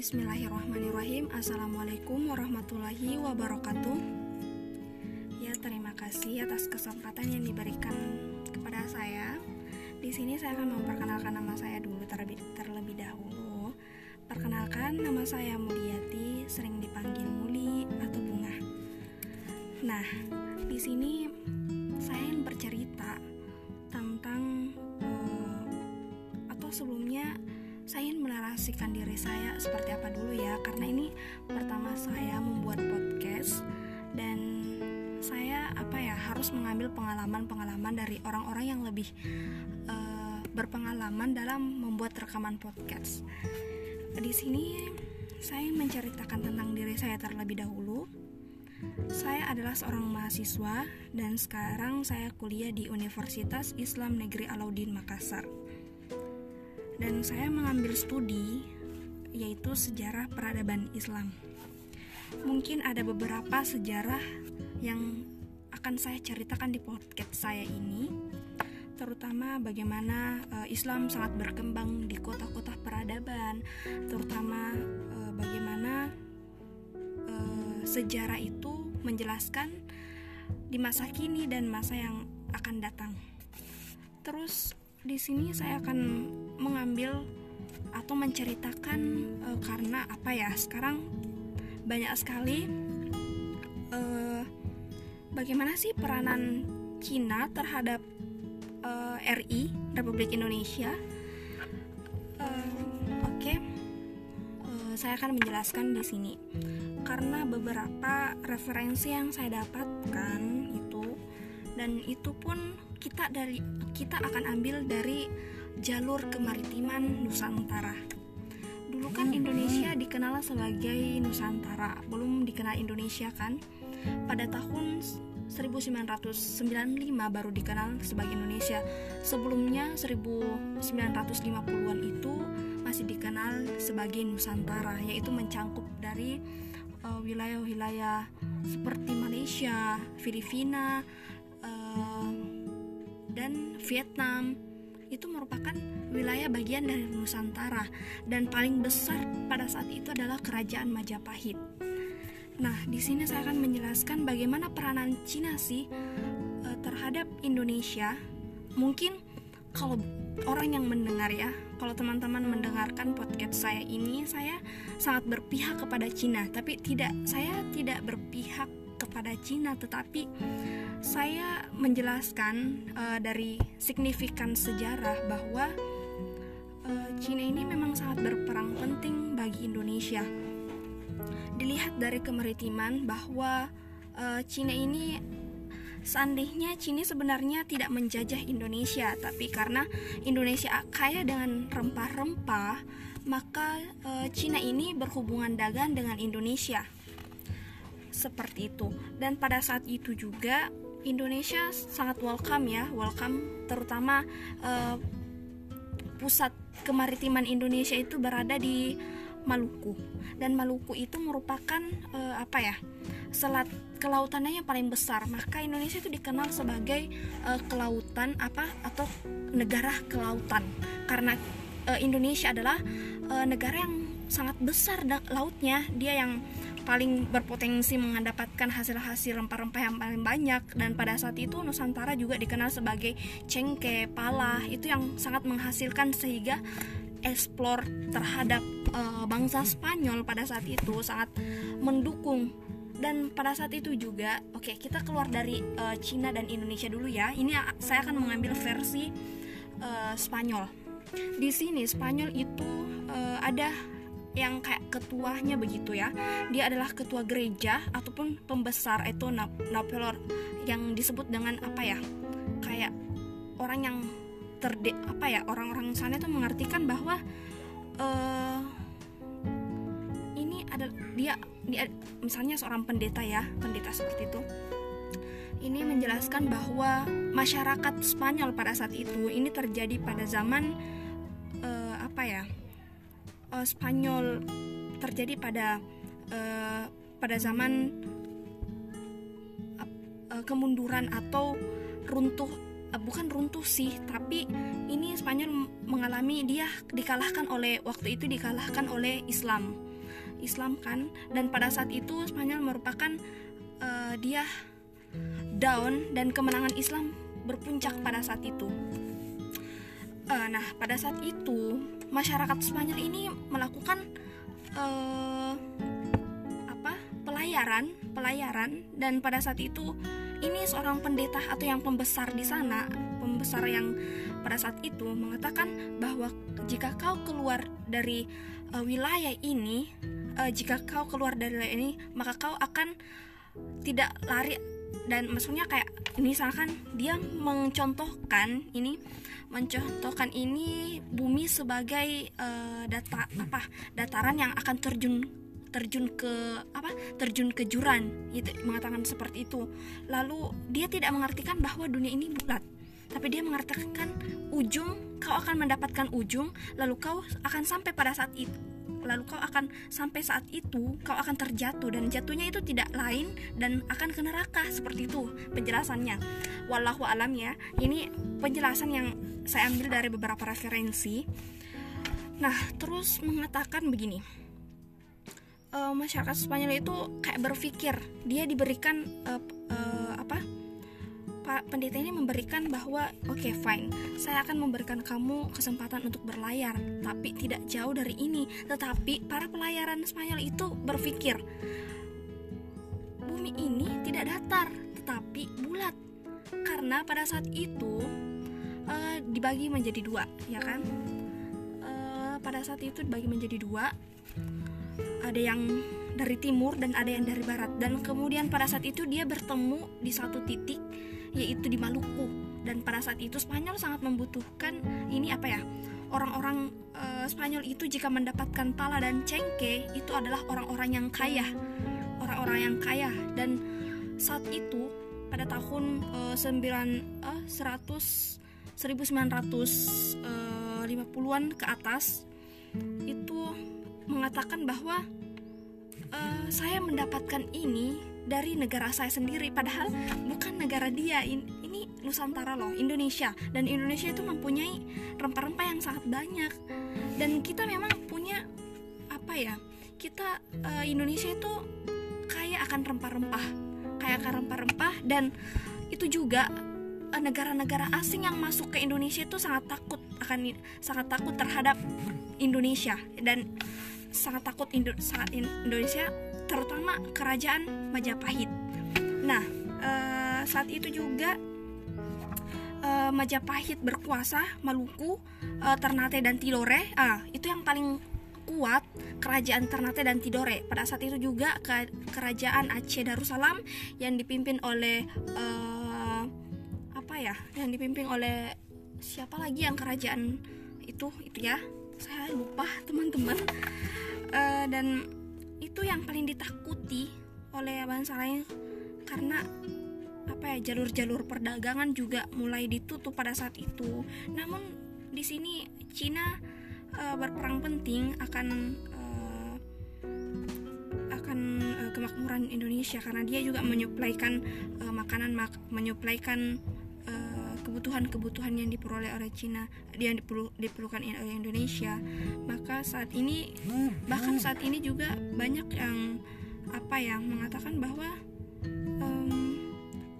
Bismillahirrahmanirrahim. Assalamualaikum warahmatullahi wabarakatuh. Ya, terima kasih atas kesempatan yang diberikan kepada saya. Di sini saya akan memperkenalkan nama saya dulu terlebih, terlebih dahulu. Perkenalkan, nama saya Mulyati, sering dipanggil Muli atau Bunga. Nah, di sini menarasikan diri saya seperti apa dulu ya karena ini pertama saya membuat podcast dan saya apa ya harus mengambil pengalaman-pengalaman dari orang-orang yang lebih uh, berpengalaman dalam membuat rekaman podcast. Di sini saya menceritakan tentang diri saya terlebih dahulu. Saya adalah seorang mahasiswa dan sekarang saya kuliah di Universitas Islam Negeri Alauddin Makassar dan saya mengambil studi yaitu sejarah peradaban Islam. Mungkin ada beberapa sejarah yang akan saya ceritakan di podcast saya ini, terutama bagaimana uh, Islam sangat berkembang di kota-kota peradaban, terutama uh, bagaimana uh, sejarah itu menjelaskan di masa kini dan masa yang akan datang. Terus di sini saya akan mengambil atau menceritakan uh, karena apa ya sekarang banyak sekali uh, bagaimana sih peranan Cina terhadap uh, RI Republik Indonesia. Oke, okay. saya akan menjelaskan di sini karena beberapa referensi yang saya dapatkan itu dan itu pun kita dari kita akan ambil dari jalur kemaritiman Nusantara. Dulu kan Indonesia dikenal sebagai Nusantara, belum dikenal Indonesia kan? Pada tahun 1995 baru dikenal sebagai Indonesia. Sebelumnya 1950-an itu masih dikenal sebagai Nusantara, yaitu mencangkup dari uh, wilayah-wilayah uh, seperti Malaysia, Filipina, uh, dan Vietnam itu merupakan wilayah bagian dari Nusantara dan paling besar pada saat itu adalah kerajaan Majapahit. Nah, di sini saya akan menjelaskan bagaimana peranan Cina sih uh, terhadap Indonesia. Mungkin kalau orang yang mendengar ya, kalau teman-teman mendengarkan podcast saya ini, saya sangat berpihak kepada Cina, tapi tidak saya tidak berpihak kepada Cina, tetapi saya menjelaskan uh, dari signifikan sejarah bahwa uh, Cina ini memang sangat berperan penting bagi Indonesia. Dilihat dari kemaritiman bahwa uh, Cina ini seandainya Cina sebenarnya tidak menjajah Indonesia, tapi karena Indonesia kaya dengan rempah-rempah, maka uh, Cina ini berhubungan dagang dengan Indonesia. Seperti itu. Dan pada saat itu juga Indonesia sangat welcome ya, welcome terutama uh, pusat kemaritiman Indonesia itu berada di Maluku dan Maluku itu merupakan uh, apa ya selat kelautannya yang paling besar. Maka Indonesia itu dikenal sebagai uh, kelautan apa atau negara kelautan. Karena uh, Indonesia adalah uh, negara yang sangat besar lautnya. Dia yang paling berpotensi mendapatkan hasil-hasil rempah-rempah yang paling banyak. Dan pada saat itu Nusantara juga dikenal sebagai cengkeh, pala itu yang sangat menghasilkan sehingga eksplor terhadap uh, bangsa Spanyol pada saat itu sangat mendukung dan pada saat itu juga oke okay, kita keluar dari uh, Cina dan Indonesia dulu ya. Ini saya akan mengambil versi uh, Spanyol. Di sini Spanyol itu uh, ada yang kayak ketuanya begitu ya. Dia adalah ketua gereja ataupun pembesar itu Napoleon yang disebut dengan apa ya? Kayak orang yang terde apa ya? Orang-orang sana itu mengartikan bahwa uh, ini ada dia dia misalnya seorang pendeta ya pendeta seperti itu. Ini menjelaskan bahwa masyarakat Spanyol pada saat itu ini terjadi pada zaman uh, apa ya uh, Spanyol terjadi pada uh, pada zaman uh, kemunduran atau runtuh uh, bukan runtuh sih tapi ini Spanyol mengalami dia dikalahkan oleh waktu itu dikalahkan oleh Islam Islam kan. Dan pada saat itu Spanyol merupakan uh, dia down dan kemenangan Islam berpuncak pada saat itu. Uh, nah pada saat itu masyarakat Spanyol ini melakukan uh, apa? Pelayaran pelayaran. Dan pada saat itu ini seorang pendeta atau yang pembesar di sana pembesar yang pada saat itu mengatakan bahwa jika kau keluar dari uh, wilayah ini uh, jika kau keluar dari wilayah ini maka kau akan tidak lari. Dan maksudnya kayak misalkan dia mencontohkan ini mencontohkan ini bumi sebagai uh, data apa dataran yang akan terjun terjun ke apa terjun ke jurang itu mengatakan seperti itu. Lalu dia tidak mengartikan bahwa dunia ini bulat tapi dia mengatakan ujung kau akan mendapatkan ujung lalu kau akan sampai pada saat itu lalu kau akan sampai saat itu kau akan terjatuh dan jatuhnya itu tidak lain dan akan ke neraka seperti itu penjelasannya. Wallahu alam ya ini penjelasan yang saya ambil dari beberapa referensi. Nah terus mengatakan begini uh, masyarakat Spanyol itu kayak berpikir dia diberikan apa Pak pendeta ini memberikan bahwa oke okay, fine, saya akan memberikan kamu kesempatan untuk berlayar, tapi tidak jauh dari ini. Tetapi para pelayaran Spanyol itu berpikir bumi ini tidak datar, tetapi bulat. Karena pada saat itu uh, dibagi menjadi dua, ya kan? Uh, pada saat itu dibagi menjadi dua. Ada yang dari timur dan ada yang dari barat dan kemudian pada saat itu dia bertemu di satu titik yaitu di Maluku. Dan pada saat itu Spanyol sangat membutuhkan ini apa ya orang-orang uh, Spanyol itu jika mendapatkan pala dan cengke itu adalah orang-orang yang kaya. Orang-orang yang kaya. Dan saat itu pada tahun uh, 9 uh, 100 1950-an ke atas itu mengatakan bahwa uh, saya mendapatkan ini dari negara saya sendiri. Padahal bukan negara dia. Ini, ini Nusantara loh Indonesia. Dan Indonesia itu mempunyai rempah-rempah yang sangat banyak. Dan kita memang punya apa ya kita uh, Indonesia itu kaya akan rempah-rempah. Kaya akan rempah-rempah dan itu juga eh, negara-negara asing yang masuk ke Indonesia itu sangat takut akan sangat takut terhadap Indonesia. Dan sangat takut Indo sangat Indonesia terutama kerajaan Majapahit. Nah, uh, saat itu juga uh, Majapahit berkuasa Maluku, uh, Ternate dan Tidore. Ah, itu yang paling kuat kerajaan Ternate dan Tidore. Pada saat itu juga ke kerajaan Aceh Darussalam yang dipimpin oleh apa ya? Yang dipimpin oleh siapa lagi yang kerajaan itu itu ya? Saya lupa teman-teman. Uh, dan itu yang paling ditakuti oleh bangsa lain karena apa ya jalur-jalur perdagangan juga mulai ditutup pada saat itu. Namun di sini Cina uh, berperang penting akan uh, akan uh, kemakmuran Indonesia karena dia juga menyuplaikan uh, makanan mak menyuplaikan kebutuhan-kebutuhan yang diperoleh oleh Cina yang diperlu, diperlukan oleh Indonesia. Maka saat ini bahkan saat ini juga banyak yang apa yang mengatakan bahwa um,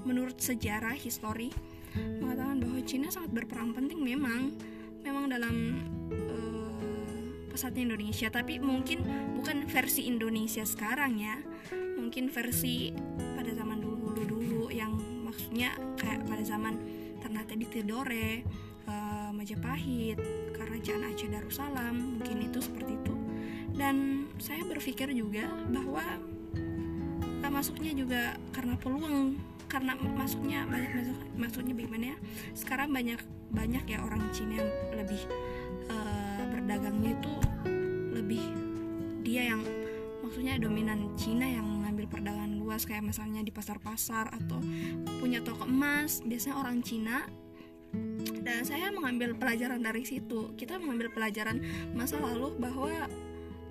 menurut sejarah histori mengatakan bahwa Cina sangat berperan penting memang memang dalam uh, pesatnya Indonesia. Tapi mungkin bukan versi Indonesia sekarang ya mungkin versi pada zaman dulu dulu yang maksudnya kayak pada zaman Ternate di Tidore, uh, Majapahit, Kerajaan Aceh Darussalam, mungkin itu seperti itu. Dan saya berpikir juga bahwa uh, masuknya juga karena peluang karena masuknya banyak masuk maksudnya bagaimana ya sekarang banyak banyak ya orang Cina yang lebih uh, berdagangnya itu lebih dia yang maksudnya dominan Cina yang perdagangan luas kayak misalnya di pasar-pasar atau punya toko emas biasanya orang Cina. Dan saya mengambil pelajaran dari situ. Kita mengambil pelajaran masa lalu bahwa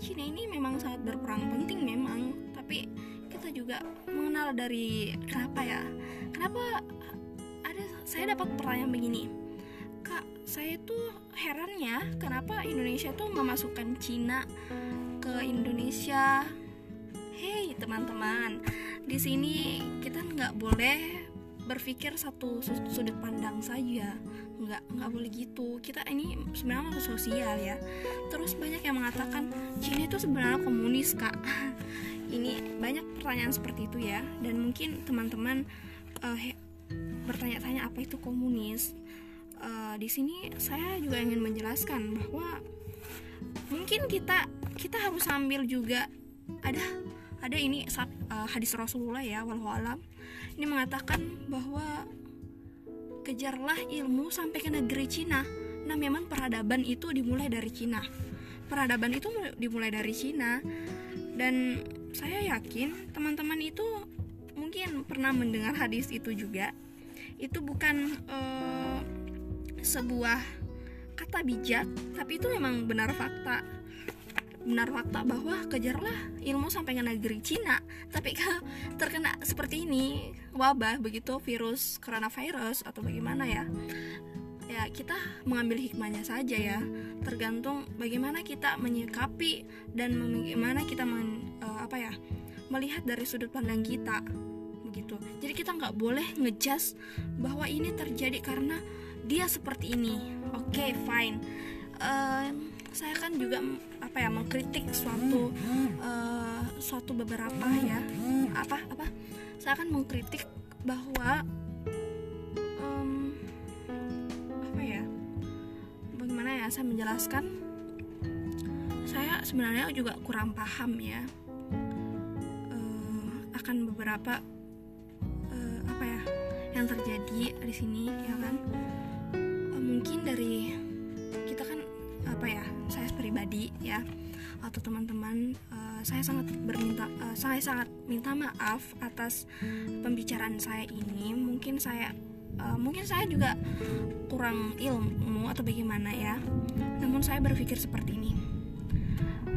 Cina ini memang sangat berperan penting memang. Tapi kita juga mengenal dari kenapa ya? Kenapa ada saya dapat pertanyaan begini? Kak saya tuh heran ya kenapa Indonesia tuh memasukkan Cina ke Indonesia teman-teman, di sini kita nggak boleh berpikir satu sudut pandang saja, nggak nggak boleh gitu. Kita ini sebenarnya makhluk sosial ya. Terus banyak yang mengatakan Cina itu sebenarnya komunis kak. ini banyak pertanyaan seperti itu ya, dan mungkin teman-teman uh, bertanya-tanya apa itu komunis. Uh, di sini saya juga ingin menjelaskan bahwa mungkin kita kita harus sambil juga ada ada ini uh, hadis Rasulullah ya walau ini mengatakan bahwa kejarlah ilmu sampai ke negeri Cina. Nah memang peradaban itu dimulai dari Cina. Peradaban itu dimulai dari Cina. Dan saya yakin teman-teman itu mungkin pernah mendengar hadis itu juga. Itu bukan uh, sebuah kata bijak tapi itu memang benar fakta benar fakta bahwa kejarlah ilmu sampai ke negeri Cina. Tapi kalau terkena seperti ini wabah begitu virus coronavirus atau bagaimana ya ya kita mengambil hikmahnya saja ya. Tergantung bagaimana kita menyikapi dan bagaimana kita men, uh, apa ya melihat dari sudut pandang kita begitu. Jadi kita nggak boleh ngejudge bahwa ini terjadi karena dia seperti ini. Oke okay, fine. Uh, saya kan juga apa ya mengkritik suatu uh, suatu beberapa ya. Apa apa? Saya akan mengkritik bahwa um, apa ya bagaimana ya saya menjelaskan saya sebenarnya juga kurang paham ya uh, akan beberapa uh, apa ya yang terjadi di sini ya kan? Uh, mungkin dari kita kan apa ya pribadi ya atau teman-teman uh, saya sangat berminta uh, saya sangat minta maaf atas pembicaraan saya ini. Mungkin saya uh, mungkin saya juga kurang ilmu atau bagaimana ya. Namun saya berpikir seperti ini.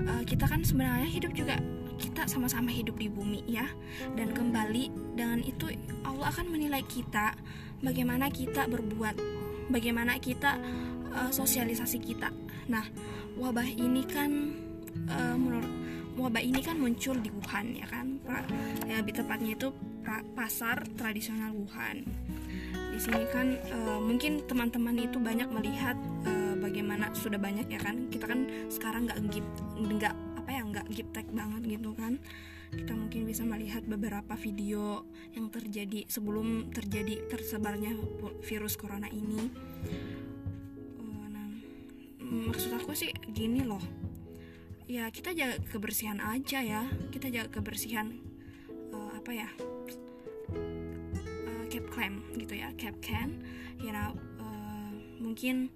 Uh, kita kan sebenarnya hidup juga kita sama-sama hidup di bumi ya. Dan kembali dengan itu Allah akan menilai kita bagaimana kita berbuat bagaimana kita uh, sosialisasi kita. Nah wabah ini kan uh, menurut wabah ini kan muncul di Wuhan ya kan? Pra, ya lebih tepatnya itu pra, pasar tradisional Wuhan. Di sini kan uh, mungkin teman-teman itu banyak melihat uh, bagaimana sudah banyak ya kan? Kita kan sekarang nggak nggak apa ya nggak giptek banget gitu kan? Kita mungkin bisa melihat beberapa video yang terjadi sebelum terjadi tersebarnya virus corona ini maksud aku sih gini loh. Ya kita jaga kebersihan aja ya. Kita jaga kebersihan uh, apa ya uh, cap clam gitu ya cap can. You know uh, mungkin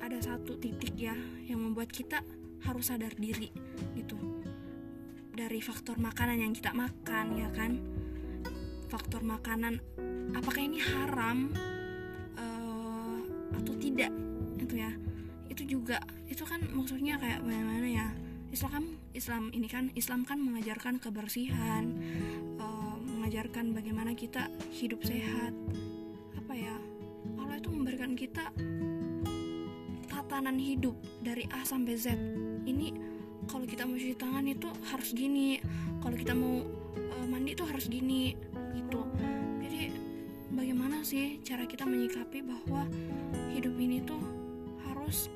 ada satu titik ya yang membuat kita harus sadar diri gitu. Dari faktor makanan yang kita makan ya kan? Faktor makanan apakah ini haram uh, atau tidak itu ya. Itu juga itu kan maksudnya kayak bagaimana ya. Islam Islam ini kan Islam kan mengajarkan kebersihan uh, mengajarkan bagaimana kita hidup sehat. Apa ya? Allah itu memberikan kita tatanan hidup dari A sampai Z. Ini kalau kita mau cuci tangan itu harus gini kalau kita mau uh, mandi itu harus gini gitu. Jadi bagaimana sih cara kita menyikapi bahwa hidup ini tuh harus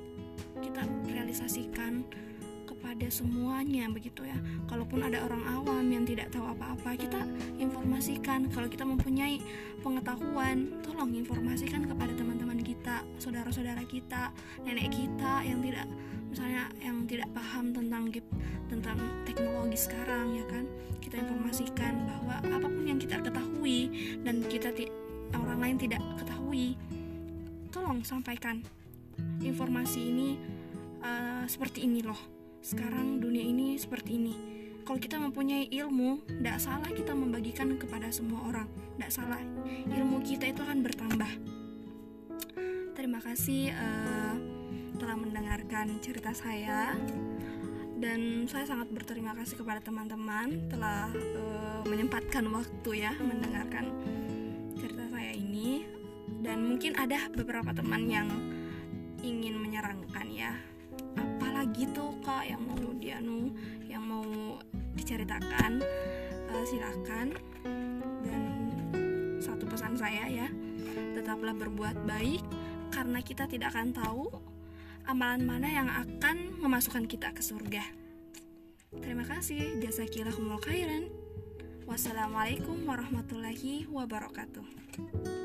kita realisasikan kepada semuanya begitu ya. Kalaupun ada orang awam yang tidak tahu apa-apa kita informasikan. Kalau kita mempunyai pengetahuan tolong informasikan kepada teman-teman kita saudara-saudara kita nenek kita yang tidak misalnya yang tidak paham tentang tentang teknologi sekarang ya kan. Kita informasikan bahwa apa pun yang kita ketahui dan kita orang lain tidak ketahui tolong sampaikan informasi ini uh, seperti ini loh. Sekarang dunia ini seperti ini. Kalau kita mempunyai ilmu tidak salah kita membagikan kepada semua orang. Tidak salah ilmu kita itu akan bertambah. Terima kasih uh, telah mendengarkan cerita saya. Dan saya sangat berterima kasih kepada teman-teman telah uh, menyempatkan waktu ya mendengarkan cerita saya ini. Dan mungkin ada beberapa teman yang ingin menyerangkan ya. Apalagi tuh kak yang mau dianu yang mau diceritakan uh, silakan. Dan satu pesan saya ya tetaplah berbuat baik karena kita tidak akan tahu amalan mana yang akan memasukkan kita ke surga. Terima kasih. Jasakillahumul khairan. Wassalamualaikum warahmatullahi wabarakatuh